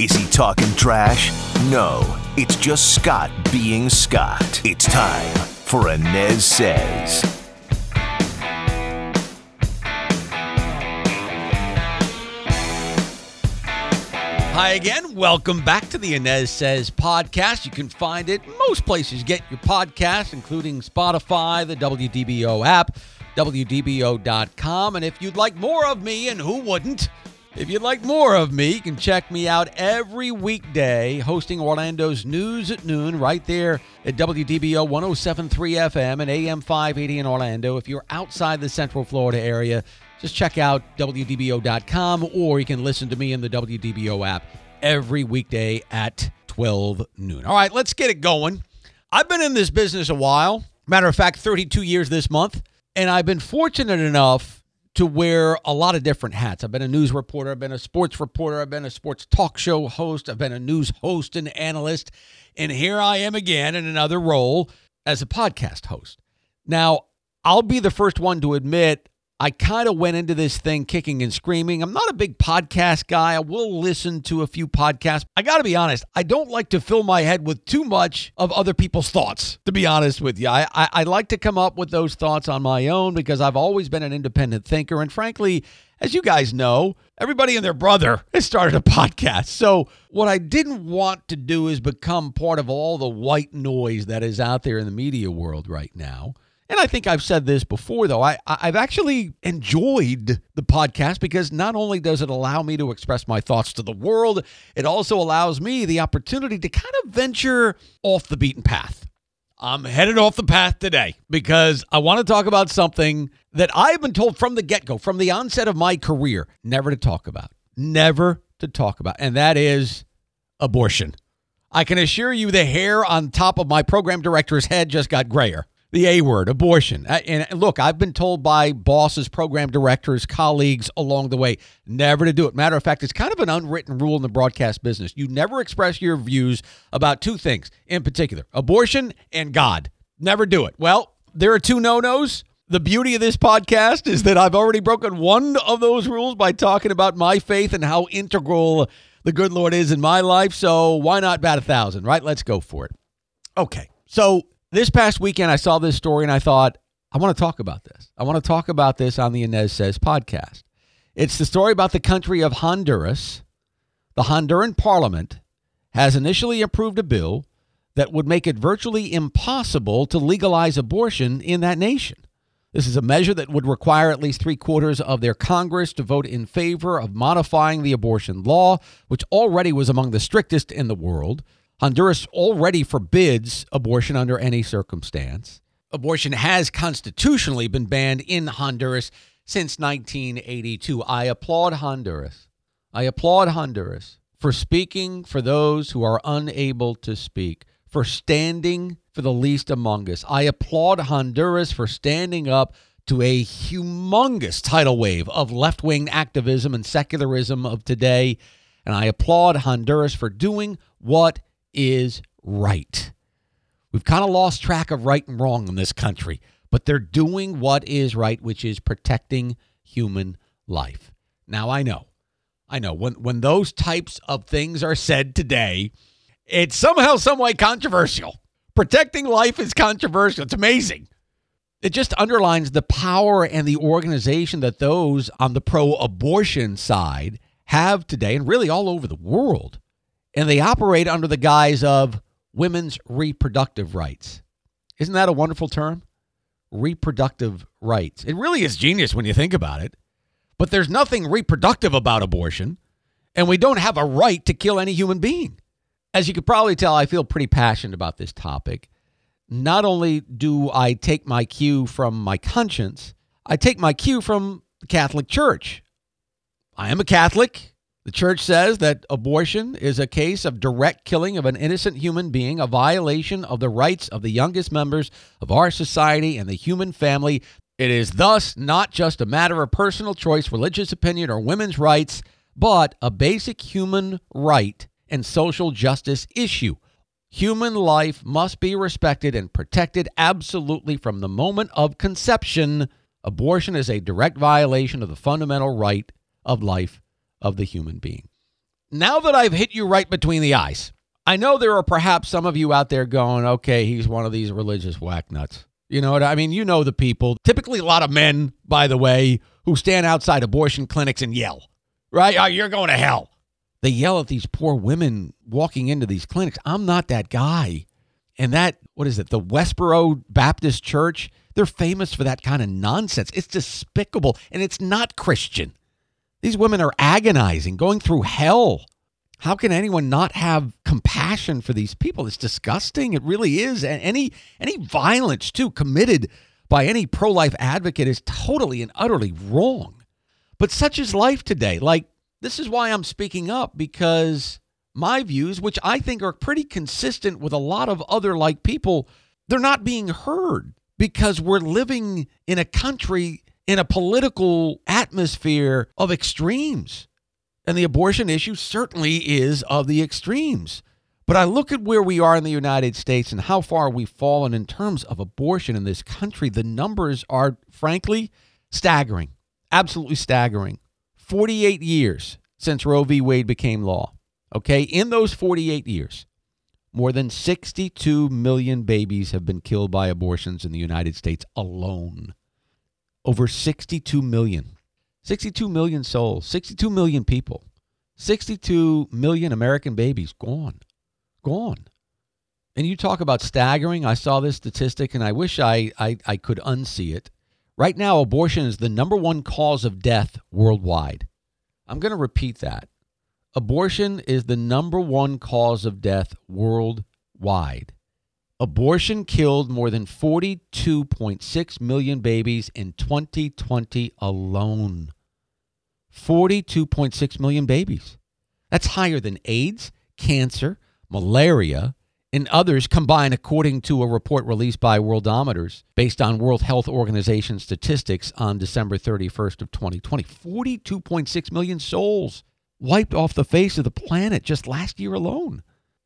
Is he talking trash? No, it's just Scott being Scott. It's time for Anez Says. Hi again. Welcome back to the Anez Says podcast. You can find it most places get your podcast, including Spotify, the WDBO app, WDBO.com. And if you'd like more of me, and who wouldn't, if you'd like more of me, you can check me out every weekday hosting Orlando's News at Noon right there at WDBO 1073 FM and AM 580 in Orlando. If you're outside the Central Florida area, just check out WDBO.com or you can listen to me in the WDBO app every weekday at 12 noon. All right, let's get it going. I've been in this business a while. Matter of fact, 32 years this month. And I've been fortunate enough to wear a lot of different hats. I've been a news reporter, I've been a sports reporter, I've been a sports talk show host, I've been a news host and analyst. And here I am again in another role as a podcast host. Now, I'll be the first one to admit I kind of went into this thing kicking and screaming. I'm not a big podcast guy. I will listen to a few podcasts. I got to be honest, I don't like to fill my head with too much of other people's thoughts, to be honest with you. I, I, I like to come up with those thoughts on my own because I've always been an independent thinker. And frankly, as you guys know, everybody and their brother has started a podcast. So, what I didn't want to do is become part of all the white noise that is out there in the media world right now. And I think I've said this before, though. I, I've actually enjoyed the podcast because not only does it allow me to express my thoughts to the world, it also allows me the opportunity to kind of venture off the beaten path. I'm headed off the path today because I want to talk about something that I've been told from the get go, from the onset of my career, never to talk about. Never to talk about. And that is abortion. I can assure you the hair on top of my program director's head just got grayer the A word, abortion. And look, I've been told by bosses, program directors, colleagues along the way never to do it. Matter of fact, it's kind of an unwritten rule in the broadcast business. You never express your views about two things in particular abortion and God. Never do it. Well, there are two no nos. The beauty of this podcast is that I've already broken one of those rules by talking about my faith and how integral the good Lord is in my life. So why not bat a thousand, right? Let's go for it. Okay. So this past weekend, I saw this story and I thought, I want to talk about this. I want to talk about this on the Anez Says podcast. It's the story about the country of Honduras. The Honduran parliament has initially approved a bill that would make it virtually impossible to legalize abortion in that nation. This is a measure that would require at least three quarters of their Congress to vote in favor of modifying the abortion law, which already was among the strictest in the world. Honduras already forbids abortion under any circumstance. Abortion has constitutionally been banned in Honduras since 1982. I applaud Honduras. I applaud Honduras for speaking for those who are unable to speak, for standing for the least among us. I applaud Honduras for standing up to a humongous tidal wave of left wing activism and secularism of today. And I applaud Honduras for doing what is right. We've kind of lost track of right and wrong in this country, but they're doing what is right, which is protecting human life. Now, I know, I know, when, when those types of things are said today, it's somehow, some way controversial. Protecting life is controversial. It's amazing. It just underlines the power and the organization that those on the pro abortion side have today and really all over the world and they operate under the guise of women's reproductive rights. Isn't that a wonderful term? Reproductive rights. It really is genius when you think about it. But there's nothing reproductive about abortion, and we don't have a right to kill any human being. As you could probably tell, I feel pretty passionate about this topic. Not only do I take my cue from my conscience, I take my cue from the Catholic Church. I am a Catholic. The church says that abortion is a case of direct killing of an innocent human being, a violation of the rights of the youngest members of our society and the human family. It is thus not just a matter of personal choice, religious opinion, or women's rights, but a basic human right and social justice issue. Human life must be respected and protected absolutely from the moment of conception. Abortion is a direct violation of the fundamental right of life of the human being. Now that I've hit you right between the eyes, I know there are perhaps some of you out there going, okay, he's one of these religious whacknuts. You know what I mean? You know the people, typically a lot of men, by the way, who stand outside abortion clinics and yell, right? Oh, you're going to hell. They yell at these poor women walking into these clinics. I'm not that guy. And that, what is it, the Westboro Baptist Church? They're famous for that kind of nonsense. It's despicable and it's not Christian. These women are agonizing, going through hell. How can anyone not have compassion for these people? It's disgusting. It really is. And any any violence too committed by any pro-life advocate is totally and utterly wrong. But such is life today. Like this is why I'm speaking up because my views, which I think are pretty consistent with a lot of other like people, they're not being heard because we're living in a country in a political atmosphere of extremes. And the abortion issue certainly is of the extremes. But I look at where we are in the United States and how far we've fallen in terms of abortion in this country. The numbers are, frankly, staggering, absolutely staggering. 48 years since Roe v. Wade became law. Okay, in those 48 years, more than 62 million babies have been killed by abortions in the United States alone. Over 62 million. 62 million souls, 62 million people, 62 million American babies gone. Gone. And you talk about staggering. I saw this statistic and I wish I, I, I could unsee it. Right now, abortion is the number one cause of death worldwide. I'm going to repeat that. Abortion is the number one cause of death worldwide. Abortion killed more than 42.6 million babies in 2020 alone. 42.6 million babies. That's higher than AIDS, cancer, malaria, and others combined, according to a report released by Worldometers based on World Health Organization statistics on December 31st of 2020. 42.6 million souls wiped off the face of the planet just last year alone.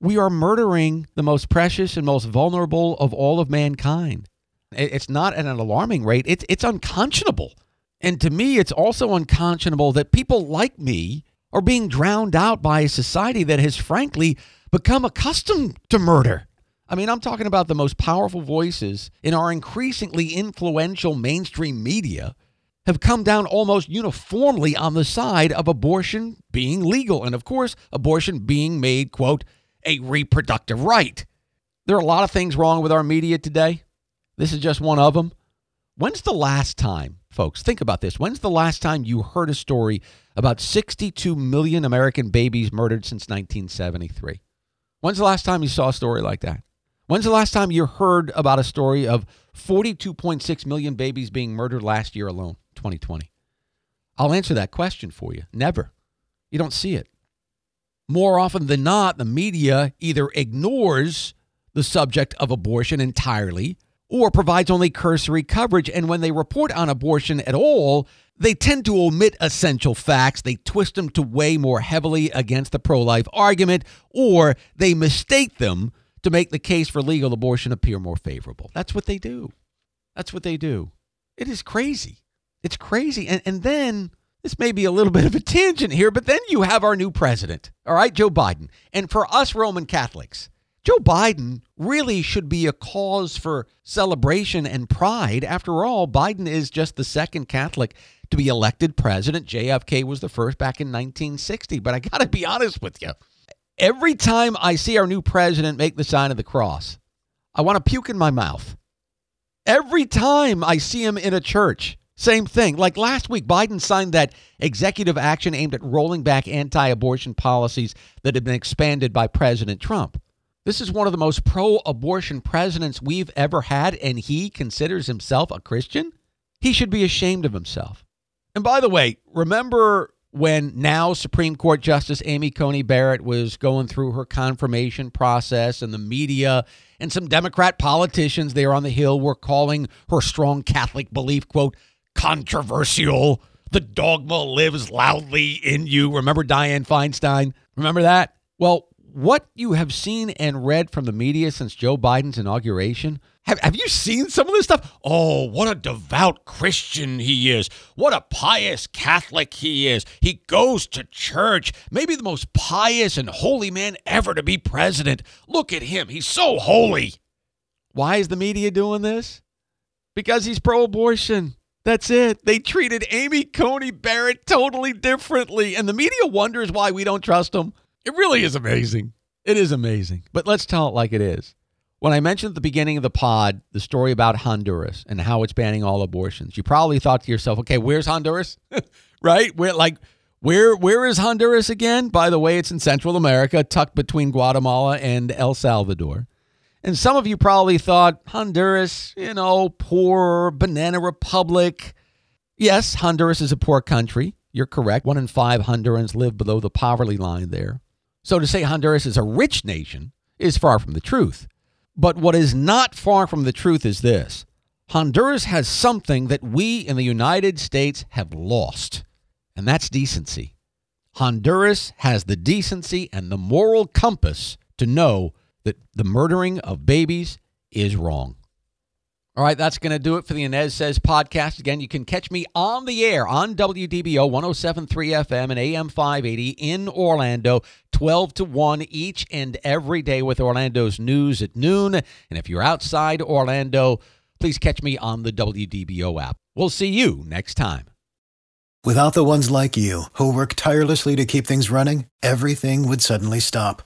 We are murdering the most precious and most vulnerable of all of mankind. It's not at an alarming rate, it's, it's unconscionable. And to me, it's also unconscionable that people like me are being drowned out by a society that has frankly become accustomed to murder. I mean, I'm talking about the most powerful voices in our increasingly influential mainstream media have come down almost uniformly on the side of abortion being legal. And of course, abortion being made, quote, a reproductive right. There are a lot of things wrong with our media today. This is just one of them. When's the last time, folks, think about this. When's the last time you heard a story about 62 million American babies murdered since 1973? When's the last time you saw a story like that? When's the last time you heard about a story of 42.6 million babies being murdered last year alone, 2020? I'll answer that question for you. Never. You don't see it. More often than not, the media either ignores the subject of abortion entirely or provides only cursory coverage. And when they report on abortion at all, they tend to omit essential facts. They twist them to weigh more heavily against the pro life argument, or they mistake them to make the case for legal abortion appear more favorable. That's what they do. That's what they do. It is crazy. It's crazy. And, and then this may be a little bit of a tangent here, but then you have our new president, all right, Joe Biden. And for us Roman Catholics, Joe Biden really should be a cause for celebration and pride. After all, Biden is just the second Catholic to be elected president. JFK was the first back in 1960. But I got to be honest with you. Every time I see our new president make the sign of the cross, I want to puke in my mouth. Every time I see him in a church, same thing. Like last week, Biden signed that executive action aimed at rolling back anti abortion policies that had been expanded by President Trump. This is one of the most pro abortion presidents we've ever had, and he considers himself a Christian? He should be ashamed of himself. And by the way, remember when now Supreme Court Justice Amy Coney Barrett was going through her confirmation process and the media and some Democrat politicians there on the Hill were calling her strong Catholic belief, quote, controversial. The dogma lives loudly in you. Remember Dianne Feinstein? Remember that? Well, what you have seen and read from the media since Joe Biden's inauguration have, have you seen some of this stuff? Oh, what a devout Christian he is. What a pious Catholic he is. He goes to church. Maybe the most pious and holy man ever to be president. Look at him. He's so holy. Why is the media doing this? Because he's pro abortion. That's it. They treated Amy Coney Barrett totally differently. And the media wonders why we don't trust them. It really is amazing. It is amazing. But let's tell it like it is. When I mentioned at the beginning of the pod the story about Honduras and how it's banning all abortions, you probably thought to yourself, okay, where's Honduras? right? Where like where where is Honduras again? By the way, it's in Central America, tucked between Guatemala and El Salvador. And some of you probably thought Honduras, you know, poor banana republic. Yes, Honduras is a poor country. You're correct. One in five Hondurans live below the poverty line there. So to say Honduras is a rich nation is far from the truth. But what is not far from the truth is this Honduras has something that we in the United States have lost, and that's decency. Honduras has the decency and the moral compass to know that the murdering of babies is wrong. All right, that's going to do it for the Anez Says podcast. Again, you can catch me on the air on WDBO 1073 FM and AM 580 in Orlando 12 to 1 each and every day with Orlando's news at noon. And if you're outside Orlando, please catch me on the WDBO app. We'll see you next time. Without the ones like you, who work tirelessly to keep things running, everything would suddenly stop.